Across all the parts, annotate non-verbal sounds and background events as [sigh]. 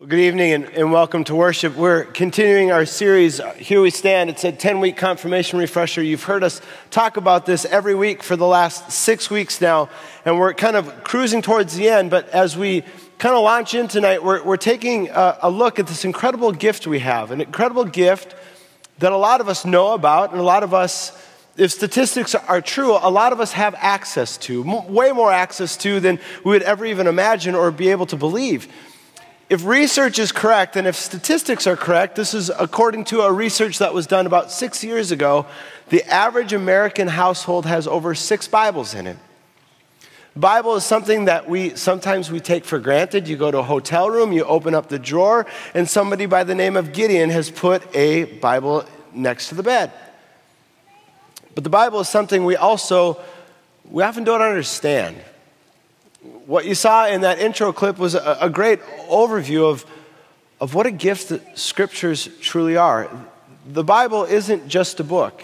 Well, good evening and, and, welcome to worship. We're continuing our series, Here We Stand. It's a 10 week confirmation refresher. You've heard us talk about this every week for the last six weeks now, and we're kind of cruising towards the end. But as we kind of launch in tonight, we're, we're taking a, a look at this incredible gift we have, an incredible gift that a lot of us know about, and a lot of us if statistics are true, a lot of us have access to, way more access to than we would ever even imagine or be able to believe. If research is correct and if statistics are correct, this is according to a research that was done about six years ago, the average American household has over six Bibles in it. Bible is something that we sometimes we take for granted. You go to a hotel room, you open up the drawer, and somebody by the name of Gideon has put a Bible next to the bed. But the Bible is something we also we often don't understand. What you saw in that intro clip was a, a great overview of, of what a gift that scriptures truly are. The Bible isn't just a book.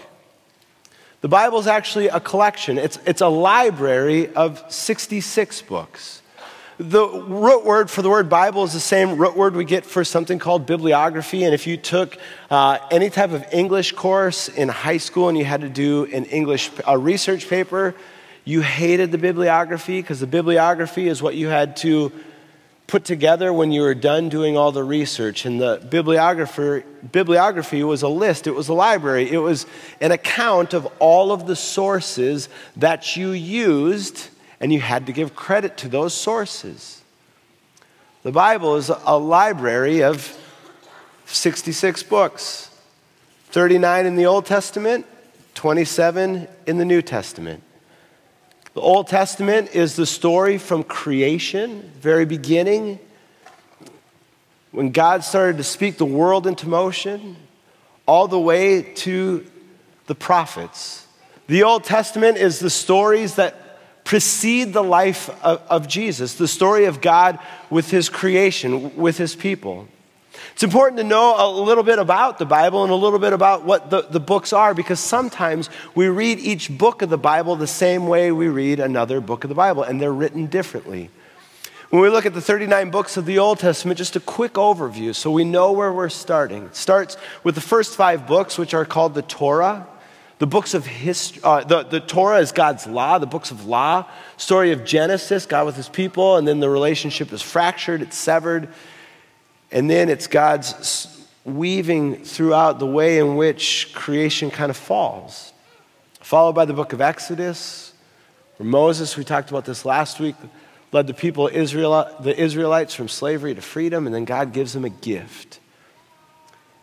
The Bible is actually a collection. It's, it's a library of 66 books. The root word for the word Bible is the same root word we get for something called bibliography. And if you took uh, any type of English course in high school and you had to do an English a research paper, you hated the bibliography because the bibliography is what you had to put together when you were done doing all the research. And the bibliography, bibliography was a list, it was a library, it was an account of all of the sources that you used, and you had to give credit to those sources. The Bible is a library of 66 books 39 in the Old Testament, 27 in the New Testament. The Old Testament is the story from creation, very beginning, when God started to speak the world into motion, all the way to the prophets. The Old Testament is the stories that precede the life of, of Jesus, the story of God with his creation, with his people. It's important to know a little bit about the Bible and a little bit about what the, the books are because sometimes we read each book of the Bible the same way we read another book of the Bible, and they're written differently. When we look at the 39 books of the Old Testament, just a quick overview so we know where we're starting. It starts with the first five books, which are called the Torah. The books of history, uh, the, the Torah is God's law, the books of law. Story of Genesis, God with his people, and then the relationship is fractured, it's severed. And then it's God's weaving throughout the way in which creation kind of falls. Followed by the book of Exodus, where Moses, we talked about this last week, led the people, Israel, the Israelites, from slavery to freedom, and then God gives them a gift.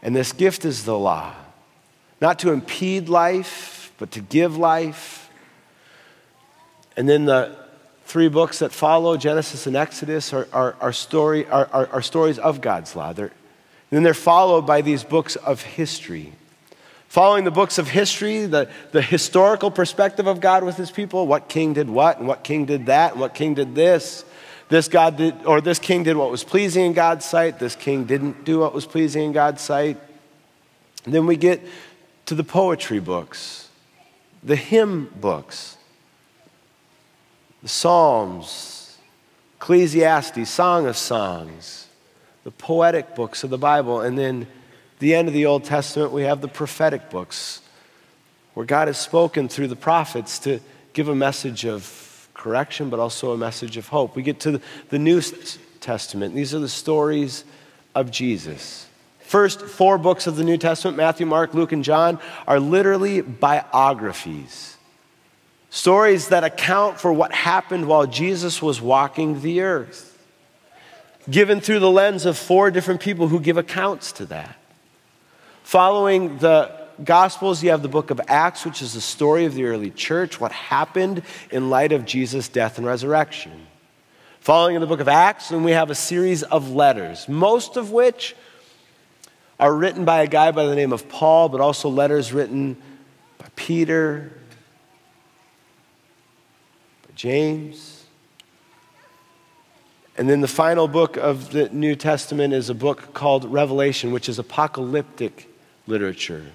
And this gift is the law. Not to impede life, but to give life. And then the three books that follow, Genesis and Exodus, are, are, are, story, are, are, are stories of God's law. They're, then they're followed by these books of history. Following the books of history, the, the historical perspective of God with his people, what king did what, and what king did that, and what king did this. This God did, or this king did what was pleasing in God's sight, this king didn't do what was pleasing in God's sight. And then we get to the poetry books, the hymn books the Psalms, Ecclesiastes, Song of Songs, the poetic books of the Bible, and then the end of the Old Testament, we have the prophetic books where God has spoken through the prophets to give a message of correction, but also a message of hope. We get to the New Testament. These are the stories of Jesus. First four books of the New Testament Matthew, Mark, Luke, and John are literally biographies Stories that account for what happened while Jesus was walking the earth. Given through the lens of four different people who give accounts to that. Following the Gospels, you have the book of Acts, which is the story of the early church, what happened in light of Jesus' death and resurrection. Following in the book of Acts, then we have a series of letters, most of which are written by a guy by the name of Paul, but also letters written by Peter, James. And then the final book of the New Testament is a book called Revelation, which is apocalyptic literature.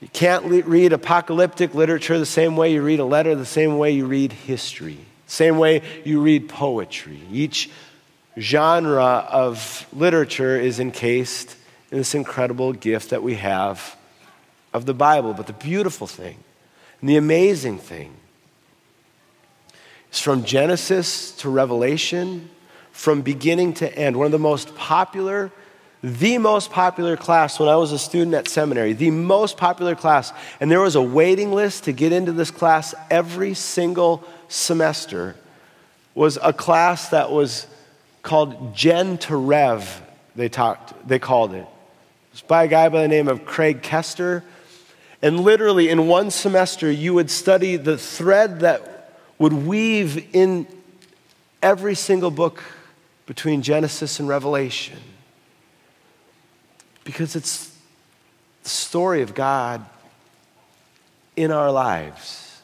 You can't read apocalyptic literature the same way you read a letter, the same way you read history, same way you read poetry. Each genre of literature is encased in this incredible gift that we have of the Bible. But the beautiful thing and the amazing thing is from Genesis to Revelation, from beginning to end, one of the most popular the most popular class when I was a student at seminary, the most popular class. And there was a waiting list to get into this class every single semester, was a class that was called Gen to Rev, they, talked, they called it. It was by a guy by the name of Craig Koester. And literally, in one semester, you would study the thread that would weave in every single book between Genesis and Revelation because it's the story of God in our lives.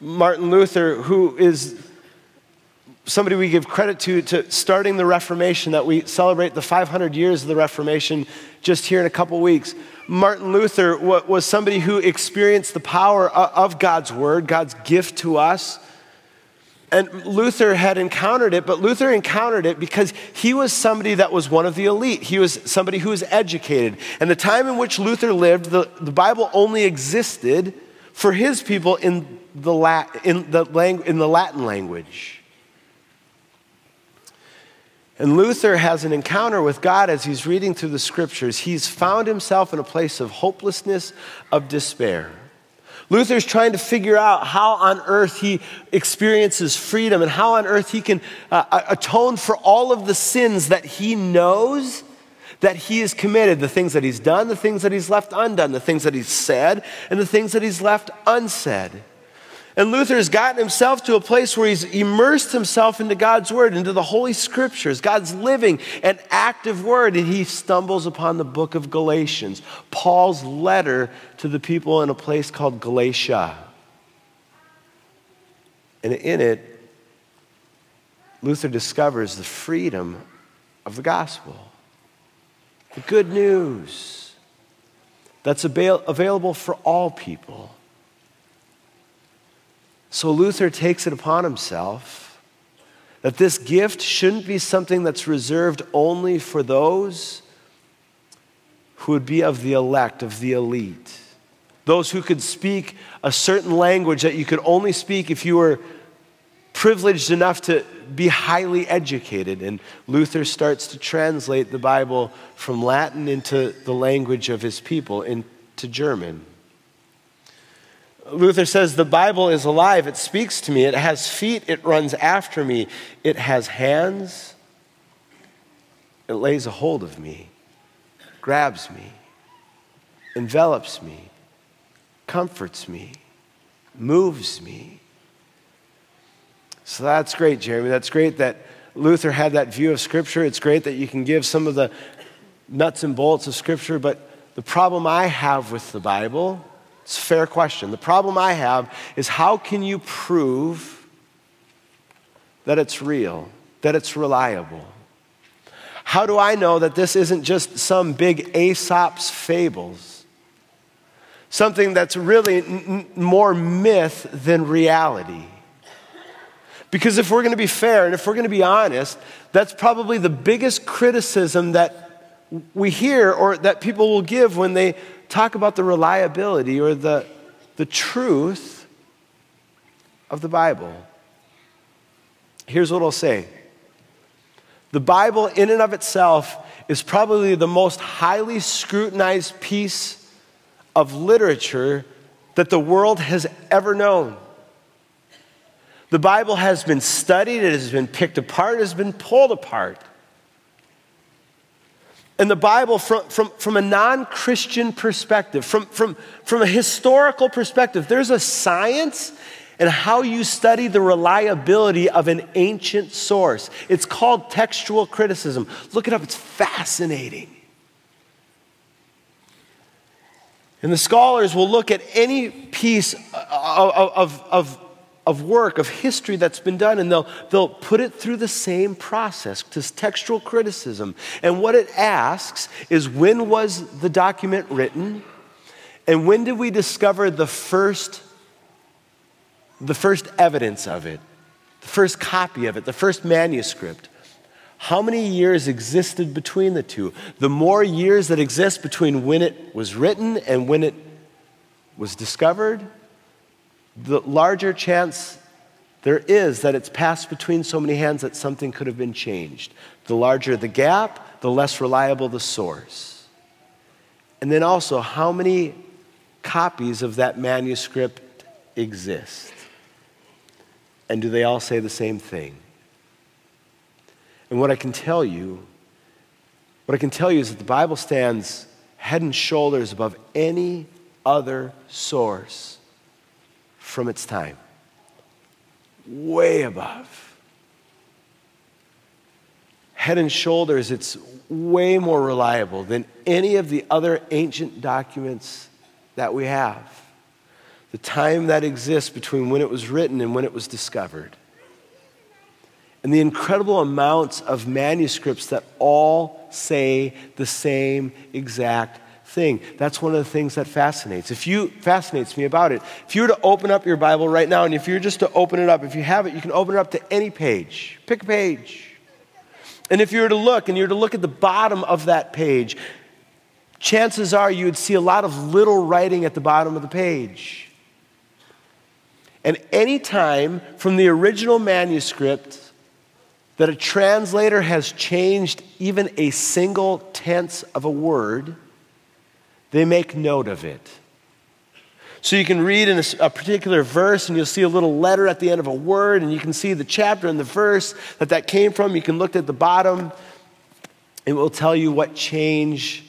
Martin Luther, who is somebody we give credit to to starting the Reformation, that we celebrate the 500 years of the Reformation just here in a couple weeks. Martin Luther was somebody who experienced the power of God's word, God's gift to us and Luther had encountered it, but Luther encountered it because he was somebody that was one of the elite. He was somebody who was educated. And the time in which Luther lived, the, the Bible only existed for his people in the, in, the in the Latin language. And Luther has an encounter with God as he's reading through the scriptures. He's found himself in a place of hopelessness, of despair. Luther's trying to figure out how on earth he experiences freedom and how on earth he can uh, atone for all of the sins that he knows that he has committed the things that he's done, the things that he's left undone, the things that he's said, and the things that he's left unsaid. And Luther has gotten himself to a place where he's immersed himself into God's word, into the Holy Scriptures, God's living and active word, and he stumbles upon the book of Galatians, Paul's letter to the people in a place called Galatia. And in it, Luther discovers the freedom of the gospel, the good news that's avail- available for all people. So Luther takes it upon himself that this gift shouldn't be something that's reserved only for those who would be of the elect, of the elite. Those who could speak a certain language that you could only speak if you were privileged enough to be highly educated. And Luther starts to translate the Bible from Latin into the language of his people, into German. Luther says the Bible is alive. It speaks to me. It has feet. It runs after me. It has hands. It lays a hold of me, grabs me, envelops me, comforts me, moves me. So that's great, Jeremy. That's great that Luther had that view of Scripture. It's great that you can give some of the nuts and bolts of Scripture, but the problem I have with the Bible it's a fair question. The problem I have is how can you prove that it's real, that it's reliable? How do I know that this isn't just some big Aesop's fables? Something that's really n- more myth than reality. Because if we're going to be fair and if we're going to be honest, that's probably the biggest criticism that we hear or that people will give when they talk about the reliability or the, the truth of the Bible. Here's what I'll say the Bible, in and of itself, is probably the most highly scrutinized piece of literature that the world has ever known. The Bible has been studied, it has been picked apart, it has been pulled apart. And the Bible, from, from, from a non Christian perspective, from, from, from a historical perspective, there's a science and how you study the reliability of an ancient source. It's called textual criticism. Look it up, it's fascinating. And the scholars will look at any piece of, of, of, of work, of history that's been done, and they'll, they'll put it through the same process, this textual criticism. And what it asks is when was the document written? And when did we discover the first, the first evidence of it? The first copy of it, the first manuscript, how many years existed between the two? The more years that exist between when it was written and when it was discovered, the larger chance there is that it's passed between so many hands that something could have been changed. The larger the gap, the less reliable the source. And then also, how many copies of that manuscript exist? And do they all say the same thing? And what I can tell you, what I can tell you is that the Bible stands head and shoulders above any other source from its time. Way above. Head and shoulders, it's way more reliable than any of the other ancient documents that we have. The time that exists between when it was written and when it was discovered and the incredible amounts of manuscripts that all say the same exact thing. That's one of the things that fascinates. If you fascinates me about it. If you were to open up your Bible right now, and if you're just to open it up, if you have it, you can open it up to any page. Pick a page. And if you were to look, and you were to look at the bottom of that page, chances are you would see a lot of little writing at the bottom of the page. And any time from the original manuscript that a translator has changed even a single tense of a word, they make note of it. So you can read in a, a, particular verse and you'll see a little letter at the end of a word and you can see the chapter and the verse that that came from. You can look at the bottom. It will tell you what change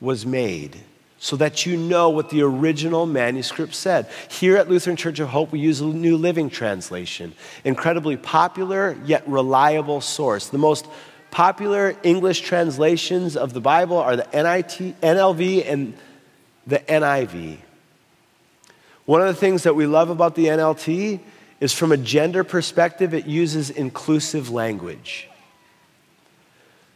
was made so that you know what the original manuscript said. Here at Lutheran Church of Hope, we use a New Living Translation, incredibly popular yet reliable source. The most popular English translations of the Bible are the NIT, NLV and the NIV. One of the things that we love about the NLT is from a gender perspective, it uses inclusive language.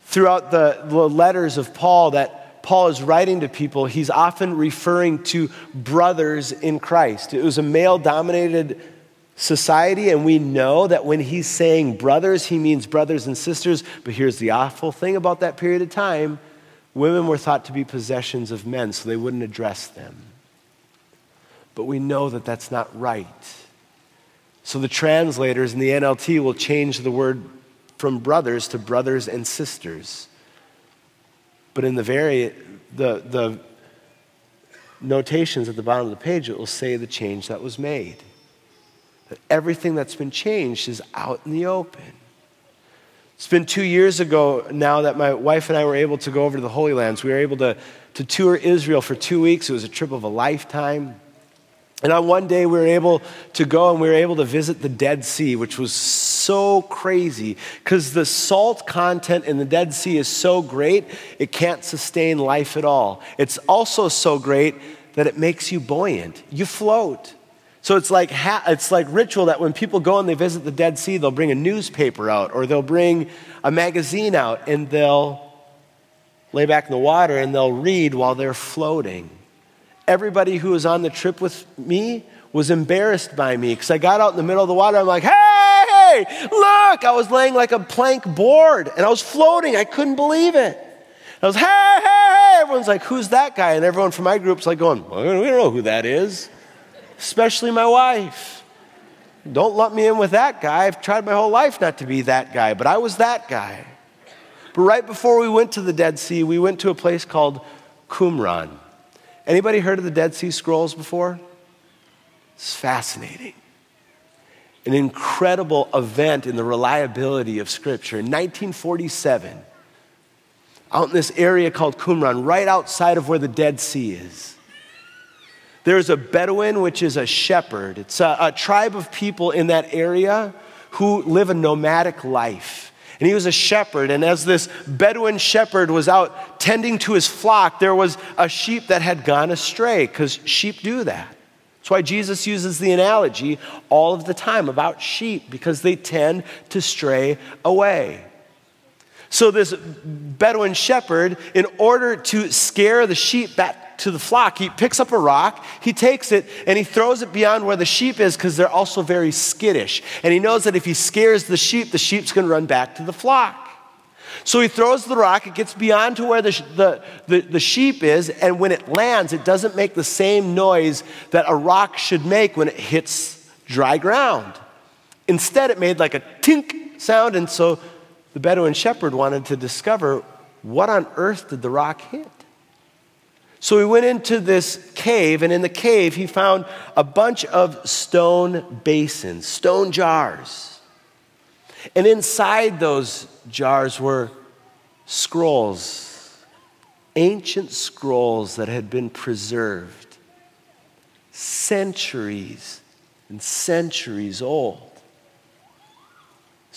Throughout the, the letters of Paul that Paul is writing to people, he's often referring to brothers in Christ. It was a male dominated society, and we know that when he's saying brothers, he means brothers and sisters. But here's the awful thing about that period of time women were thought to be possessions of men, so they wouldn't address them. But we know that that's not right. So the translators in the NLT will change the word from brothers to brothers and sisters. But in the very, the, the notations at the bottom of the page, it will say the change that was made. That everything that's been changed is out in the open. It's been two years ago now that my wife and I were able to go over to the Holy Lands. We were able to, to tour Israel for two weeks. It was a trip of a lifetime. And on one day, we were able to go and we were able to visit the Dead Sea, which was so crazy because the salt content in the Dead Sea is so great, it can't sustain life at all. It's also so great that it makes you buoyant. You float. So it's like, ha- it's like ritual that when people go and they visit the Dead Sea, they'll bring a newspaper out or they'll bring a magazine out and they'll lay back in the water and they'll read while they're floating everybody who was on the trip with me was embarrassed by me because I got out in the middle of the water. I'm like, hey, look, I was laying like a plank board and I was floating. I couldn't believe it. I was, hey, hey, hey. Everyone's like, who's that guy? And everyone from my group's like going, well, we don't know who that is, especially my wife. Don't lump me in with that guy. I've tried my whole life not to be that guy, but I was that guy. But right before we went to the Dead Sea, we went to a place called Qumran. Anybody heard of the Dead Sea Scrolls before? It's fascinating. An incredible event in the reliability of Scripture. In 1947, out in this area called Qumran, right outside of where the Dead Sea is, there's a Bedouin, which is a shepherd. It's a, a tribe of people in that area who live a nomadic life. And he was a shepherd. And as this Bedouin shepherd was out tending to his flock, there was a sheep that had gone astray, because sheep do that. That's why Jesus uses the analogy all of the time about sheep, because they tend to stray away. So, this Bedouin shepherd, in order to scare the sheep back to the flock, he picks up a rock, he takes it, and he throws it beyond where the sheep is because they're also very skittish. And he knows that if he scares the sheep, the sheep's going to run back to the flock. So he throws the rock, it gets beyond to where the, the, the, the, sheep is, and when it lands, it doesn't make the same noise that a rock should make when it hits dry ground. Instead, it made like a tink sound, and so the Bedouin shepherd wanted to discover what on earth did the rock hit? So he went into this cave, and in the cave, he found a bunch of stone basins, stone jars. And inside those jars were scrolls, ancient scrolls that had been preserved centuries and centuries old.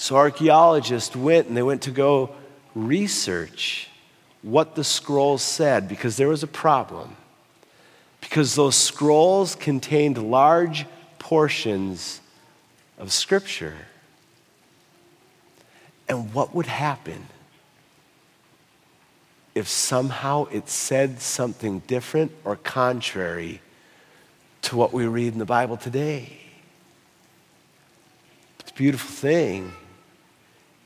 So archaeologists went and they went to go research what the scrolls said because there was a problem. Because those scrolls contained large portions of Scripture. And what would happen if somehow it said something different or contrary to what we read in the Bible today? It's a beautiful thing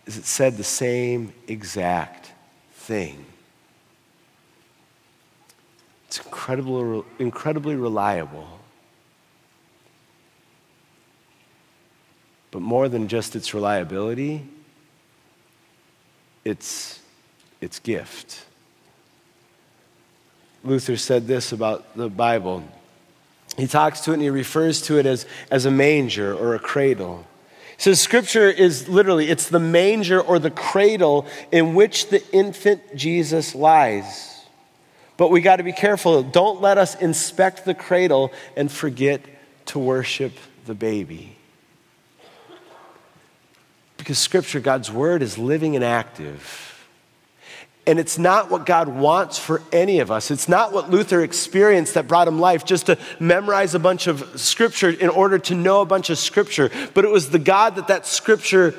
is it said the same exact thing. It's incredibly, incredibly reliable. But more than just its reliability, it's its gift. Luther said this about the Bible. He talks to it and he refers to it as, as a manger or a cradle. So scripture is literally, it's the manger or the cradle in which the infant Jesus lies. But we got to be careful. Don't let us inspect the cradle and forget to worship the baby. Because scripture, God's word, is living and active. And it's not what God wants for any of us. It's not what Luther experienced that brought him life, just to memorize a bunch of scripture in order to know a bunch of scripture. But it was the God that that scripture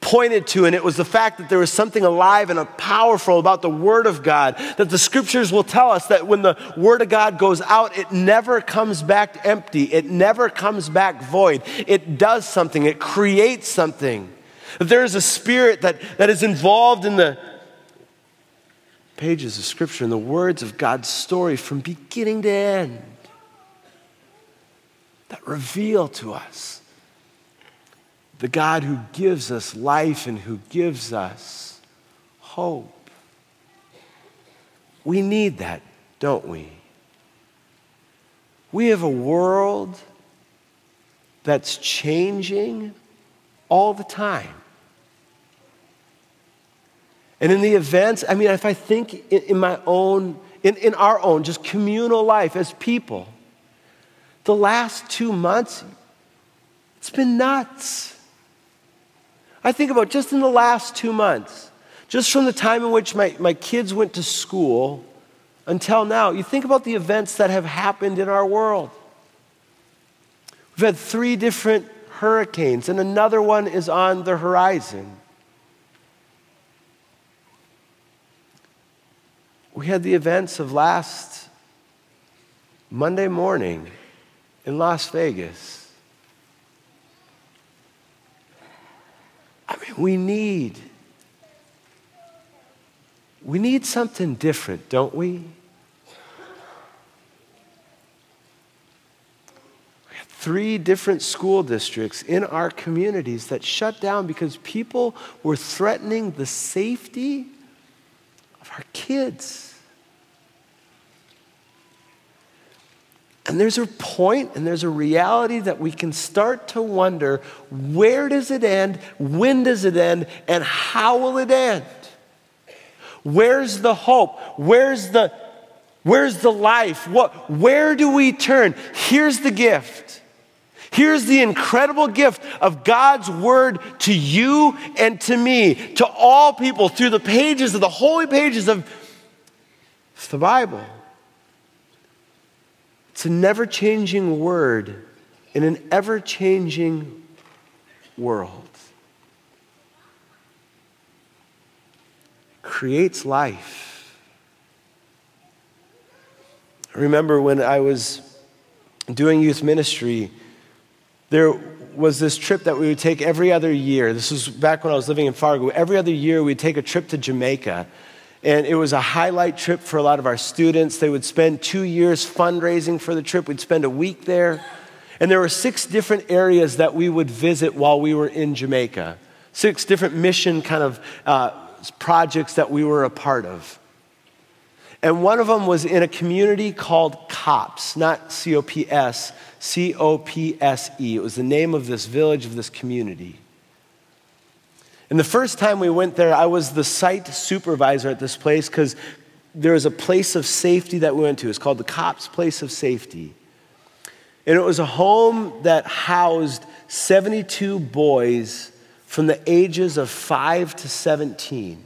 pointed to, and it was the fact that there was something alive and powerful about the Word of God. That the scriptures will tell us that when the Word of God goes out, it never comes back empty, it never comes back void. It does something, it creates something. That there is a spirit that, that is involved in the pages of Scripture and the words of God's story from beginning to end that reveal to us the God who gives us life and who gives us hope. We need that, don't we? We have a world that's changing all the time. And in the events, I mean, if I think in, my own, in, in our own, just communal life as people, the last two months, it's been nuts. I think about just in the last two months, just from the time in which my, my kids went to school until now, you think about the events that have happened in our world. We've had three different hurricanes, and another one is on the horizon. We had the events of last Monday morning in Las Vegas. I mean, we need we need something different, don't we? We had three different school districts in our communities that shut down because people were threatening the safety of our kids. And there's a point and there's a reality that we can start to wonder where does it end? When does it end? And how will it end? Where's the hope? Where's the where's the life? What where do we turn? Here's the gift. Here's the incredible gift of God's word to you and to me, to all people through the pages of the holy pages of the Bible. It's a never changing word in an ever changing world. It creates life. I remember when I was doing youth ministry, there was this trip that we would take every other year. This was back when I was living in Fargo. Every other year, we'd take a trip to Jamaica. And it was a highlight trip for a lot of our students. They would spend two years fundraising for the trip. We'd spend a week there. And there were six different areas that we would visit while we were in Jamaica. Six different mission kind of uh, projects that we were a part of. And one of them was in a community called Copse, not C O P S, C O P S E. It was the name of this village, of this community. And the first time we went there, I was the site supervisor at this place because there was a place of safety that we went to. It's called the Copse Place of Safety. And it was a home that housed 72 boys from the ages of 5 to 17.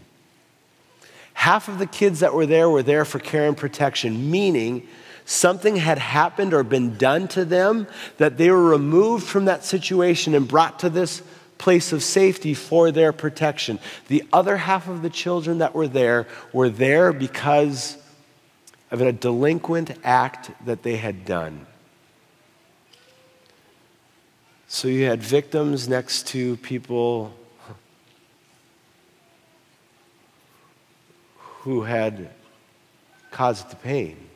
Half of the kids that were there were there for care and protection, meaning something had happened or been done to them that they were removed from that situation and brought to this place of safety for their protection. The other half of the children that were there were there because of a delinquent act that they had done. So you had victims next to people who had caused the pain.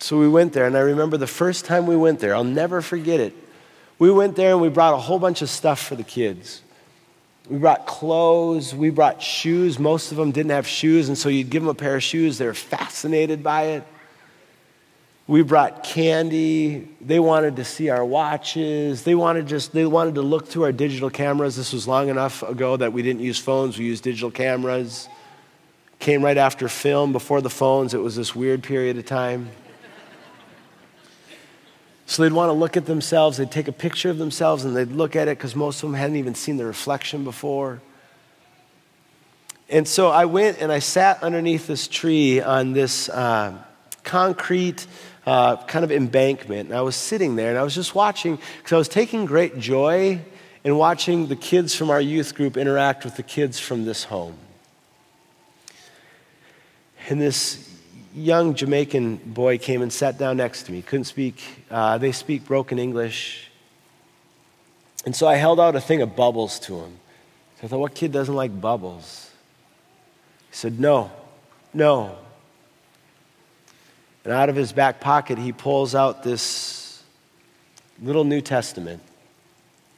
So we went there, and I remember the first time we went there, I'll never forget it. We went there and we brought a whole bunch of stuff for the kids. We brought clothes, we brought shoes. Most of them didn't have shoes, and so you'd give them a pair of shoes. They were fascinated by it. We brought candy. They wanted to see our watches. They wanted just they wanted to look through our digital cameras. This was long enough ago that we didn't use phones. We used digital cameras. Came right after film, before the phones. It was this weird period of time. So they'd want to look at themselves, they'd take a picture of themselves and they'd look at it because most of them hadn't even seen the reflection before. And so I went and I sat underneath this tree on this uh, concrete uh, kind of embankment. And I was sitting there and I was just watching because I was taking great joy in watching the kids from our youth group interact with the kids from this home. And this young Jamaican boy came and sat down next to me. Couldn't speak, uh, they speak broken English. And so I held out a thing of bubbles to him. So I thought, what kid doesn't like bubbles? He said, no, no, and out of his back pocket, he pulls out this little New Testament.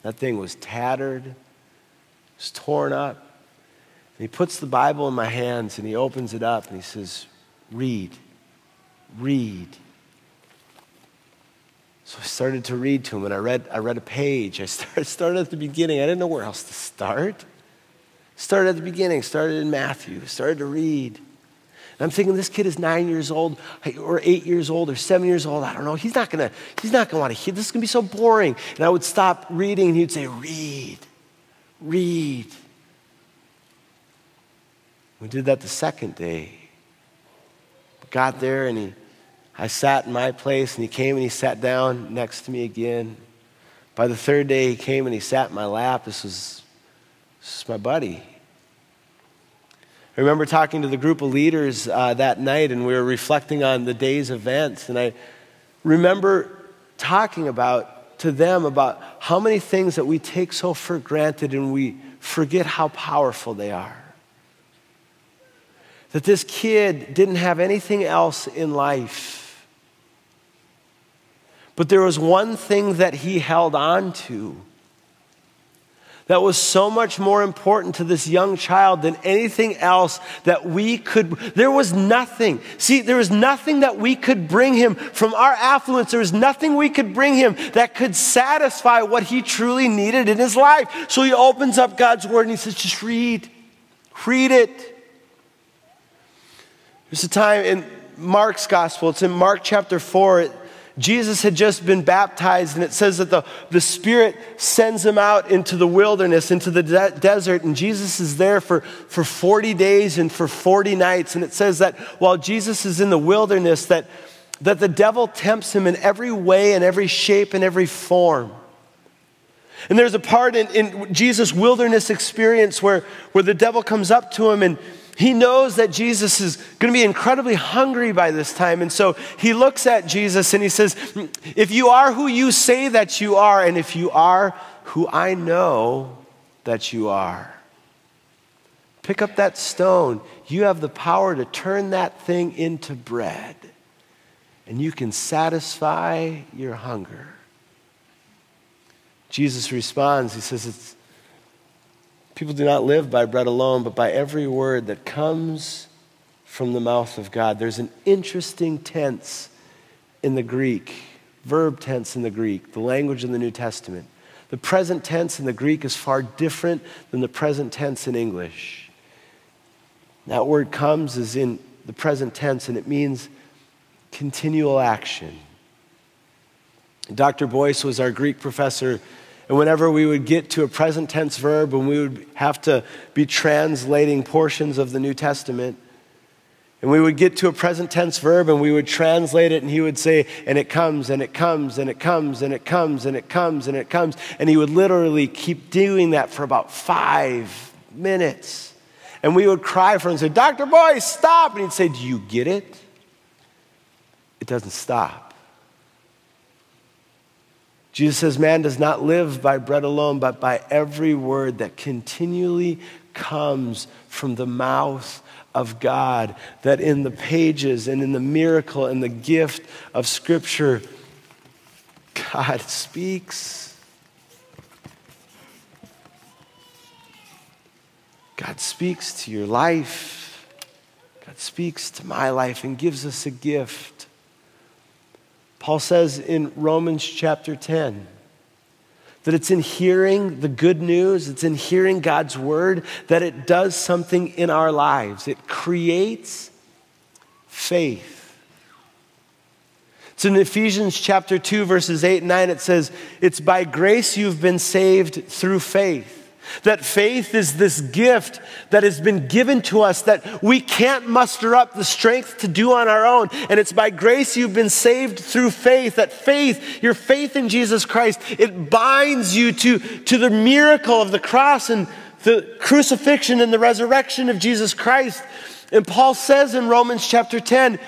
That thing was tattered, it was torn up. And he puts the Bible in my hands and he opens it up and he says, Read, read. So I started to read to him and I read, I read a page. I [laughs] started, started at the beginning. I didn't know where else to start. Started at the beginning, started in Matthew, started to read. And I'm thinking this kid is nine years old, or eight years old, or seven years old. I don't know. He's not gonna. He's not gonna want to hear. This is gonna be so boring. And I would stop reading, and he'd say, "Read, read." We did that the second day. Got there, and he, I sat in my place, and he came and he sat down next to me again. By the third day, he came and he sat in my lap. This was, this was my buddy. I remember talking to the group of leaders uh, that night, and we were reflecting on the day's events. And I remember talking about to them about how many things that we take so for granted and we forget how powerful they are. That this kid didn't have anything else in life, but there was one thing that he held on to that was so much more important to this young child than anything else that we could. There was nothing. See, there was nothing that we could bring him from our affluence. There was nothing we could bring him that could satisfy what he truly needed in his life. So he opens up God's word and he says, just read. Read it. There's a time in Mark's gospel, it's in Mark chapter 4. It, Jesus had just been baptized, and it says that the, the Spirit sends him out into the wilderness, into the de- desert, and Jesus is there for, for 40 days and for 40 nights. And it says that while Jesus is in the wilderness, that, that the devil tempts him in every way, in every shape, in every form. And there's a part in, in Jesus' wilderness experience where, where the devil comes up to him and he knows that Jesus is going to be incredibly hungry by this time. And so he looks at Jesus and he says, If you are who you say that you are, and if you are who I know that you are, pick up that stone. You have the power to turn that thing into bread, and you can satisfy your hunger. Jesus responds, He says, It's People do not live by bread alone, but by every word that comes from the mouth of God. There's an interesting tense in the Greek, verb tense in the Greek, the language in the New Testament. The present tense in the Greek is far different than the present tense in English. That word comes is in the present tense and it means continual action. Dr. Boyce was our Greek professor and whenever we would get to a present tense verb and we would have to be translating portions of the New Testament, and we would get to a present tense verb and we would translate it, and he would say, and it comes, and it comes, and it comes, and it comes, and it comes, and it comes. And he would literally keep doing that for about five minutes. And we would cry for him and say, Dr. Boy, stop. And he'd say, Do you get it? It doesn't stop. Jesus says, Man does not live by bread alone, but by every word that continually comes from the mouth of God. That in the pages and in the miracle and the gift of Scripture, God speaks. God speaks to your life. God speaks to my life and gives us a gift. Paul says in Romans chapter 10 that it's in hearing the good news, it's in hearing God's word that it does something in our lives. It creates faith. It's in Ephesians chapter 2, verses 8 and 9, it says, It's by grace you've been saved through faith. That faith is this gift that has been given to us that we can't muster up the strength to do on our own. And it's by grace you've been saved through faith. That faith, your faith in Jesus Christ, it binds you to, to the miracle of the cross and the crucifixion and the resurrection of Jesus Christ. And Paul says in Romans chapter 10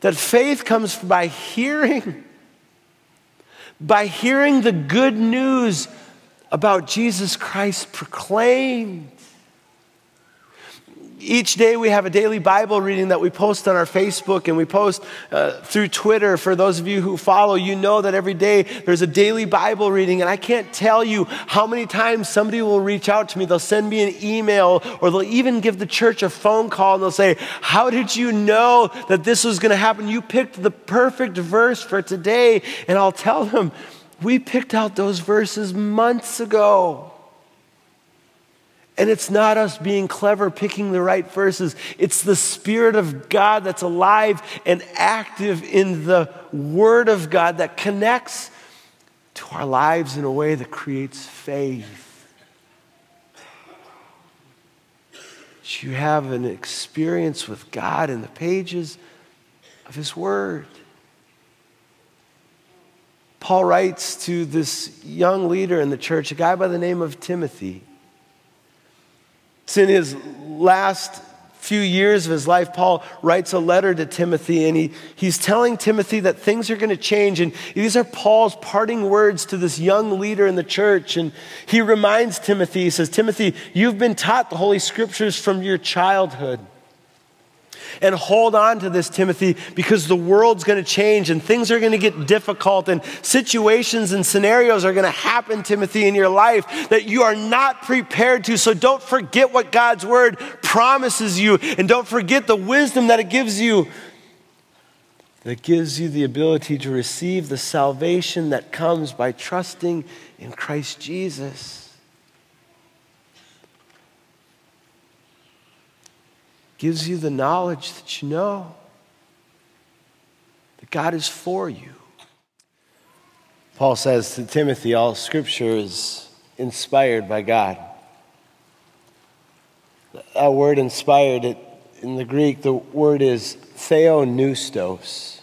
that faith comes by hearing, by hearing the good news about Jesus Christ proclaimed. Each day we have a daily Bible reading that we post on our Facebook and we post uh, through Twitter. For those of you who follow, you know that every day there's a daily Bible reading. And I can't tell you how many times somebody will reach out to me. They'll send me an email or they'll even give the church a phone call and they'll say, How did you know that this was going to happen? You picked the perfect verse for today. And I'll tell them, we picked out those verses months ago. And it's not us being clever picking the right verses. It's the Spirit of God that's alive and active in the Word of God that connects to our lives in a way that creates faith. You have an experience with God in the pages of His Word. Paul writes to this young leader in the church, a guy by the name of Timothy. It's in his last few years of his life, Paul writes a letter to Timothy, and he, he's telling Timothy that things are going to change. And these are Paul's parting words to this young leader in the church. And he reminds Timothy, he says, Timothy, you've been taught the Holy Scriptures from your childhood. And hold on to this, Timothy, because the world's going to change and things are going to get difficult and situations and scenarios are going to happen, Timothy, in your life that you are not prepared to. So don't forget what God's word promises you and don't forget the wisdom that it gives you that gives you the ability to receive the salvation that comes by trusting in Christ Jesus. Gives you the knowledge that you know that God is for you. Paul says to Timothy, all scripture is inspired by God. That word inspired, in the Greek, the word is theopneustos.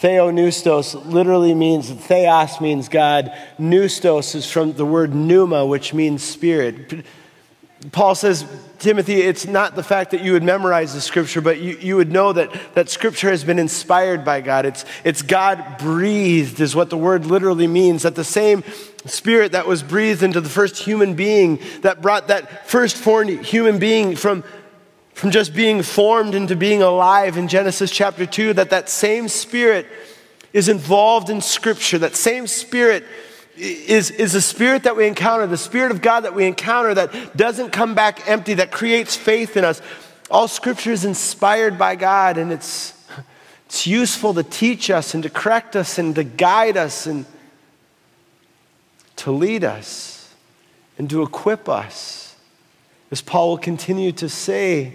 Theopneustos literally means, theos means God. Pneustos is from the word pneuma, which means spirit. Paul says, Timothy, it's not the fact that you would memorize the scripture, but you, you would know that, that scripture has been inspired by God. It's, it's God breathed, is what the word literally means. That the same spirit that was breathed into the first human being, that brought that first formed human being from, from just being formed into being alive in Genesis chapter 2, that that same spirit is involved in scripture. That same spirit is, is a spirit that we encounter, the spirit of God that we encounter that doesn't come back empty, that creates faith in us. All scripture is inspired by God and it's, it's useful to teach us and to correct us and to guide us and to lead us and to equip us. As Paul will continue to say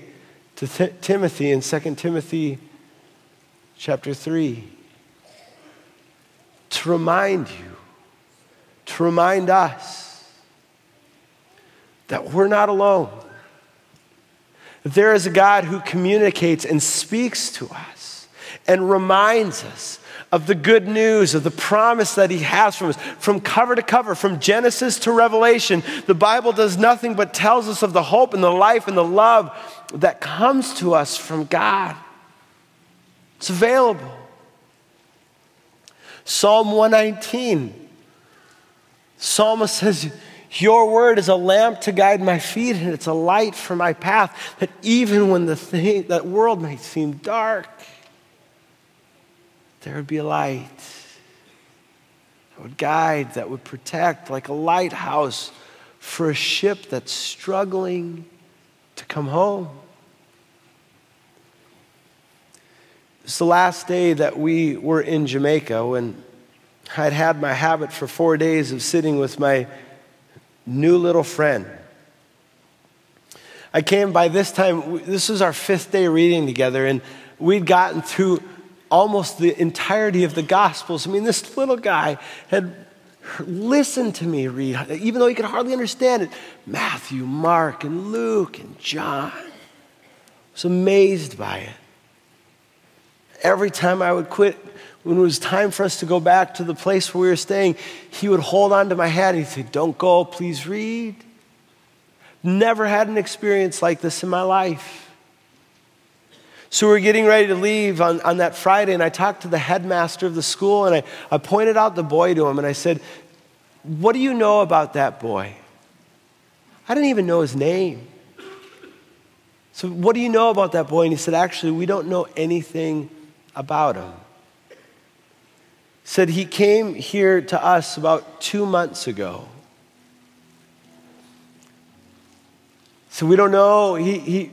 to Th- Timothy in 2 Timothy chapter 3 to remind you to remind us that we're not alone. That there is a God who communicates and speaks to us and reminds us of the good news, of the promise that He has from us. From cover to cover, from Genesis to Revelation, the Bible does nothing but tells us of the hope and the life and the love that comes to us from God. It's available. Psalm 119 Psalmist says, Your word is a lamp to guide my feet, and it's a light for my path. That even when the thing, that world might seem dark, there would be a light that would guide, that would protect, like a lighthouse for a ship that's struggling to come home. It's the last day that we were in Jamaica when I'd had my habit for four days of sitting with my new little friend. I came by this time, this was our fifth day reading together, and we'd gotten through almost the entirety of the Gospels. I mean, this little guy had listened to me read, even though he could hardly understand it Matthew, Mark, and Luke, and John. I was amazed by it. Every time I would quit when it was time for us to go back to the place where we were staying, he would hold on to my hand and he'd say, Don't go, please read. Never had an experience like this in my life. So we are getting ready to leave on, on that Friday, and I talked to the headmaster of the school, and I, I pointed out the boy to him, and I said, What do you know about that boy? I didn't even know his name. So, what do you know about that boy? And he said, Actually, we don't know anything about him said he came here to us about two months ago. So we don't know. He, he,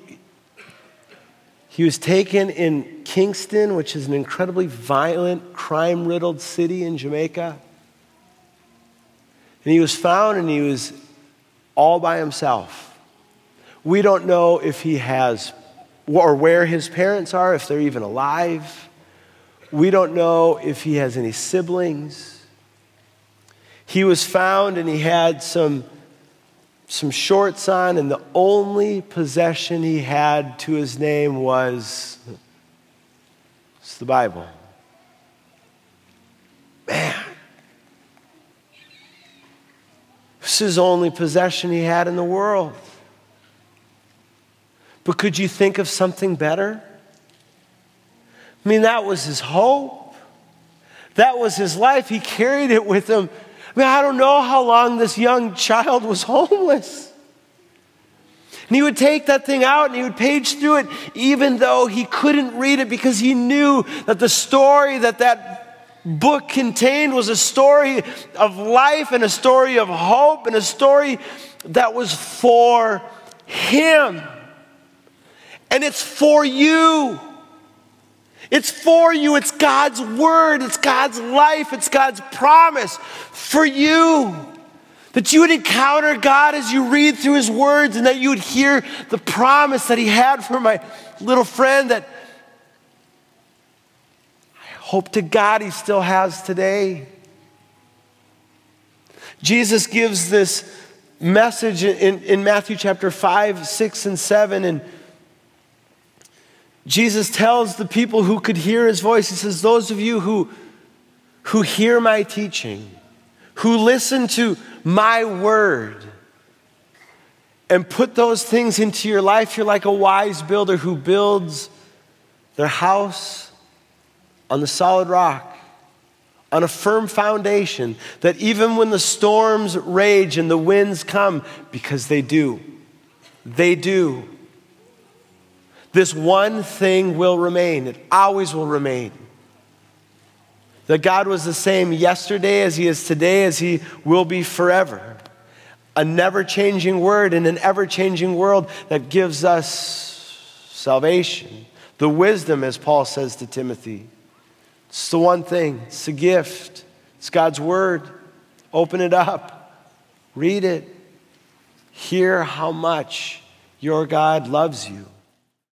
he was taken in Kingston, which is an incredibly violent, crime riddled city in Jamaica. And he was found and he was all by himself. We don't know if he has, or where his parents are, if they're even alive. We don't know if he has any siblings. He was found and he had some, some shorts on, and the only possession he had to his name was it's the Bible. Man. This is the only possession he had in the world. But could you think of something better? I mean, that was his hope. That was his life. He carried it with him. I mean, I don't know how long this young child was [laughs] homeless. And he would take that thing out and he would page through it, even though he couldn't read it because he knew that the story that that book contained was a story of life and a story of hope and a story that was for him. And it's for you. It's for you. It's God's word. It's God's life. It's God's promise for you. That you would encounter God as you read through his words and that you would hear the promise that he had for my little friend that I hope to God he still has today. Jesus gives this message in, in Matthew chapter 5, 6, and 7. And Jesus tells the people who could hear his voice, he says, Those of you who, who hear my teaching, who listen to my word, and put those things into your life, you're like a wise builder who builds their house on the solid rock on a firm foundation that even when the storms rage and the winds come, because they do, they do, this one thing will remain. It always will remain. That God was the same yesterday as He is today, as He will be forever. A never changing word in an ever changing world that gives us salvation. The wisdom, as Paul says to Timothy. It's the one thing, it's a gift. It's God's Word. Open it up, read it, hear how much your God loves you.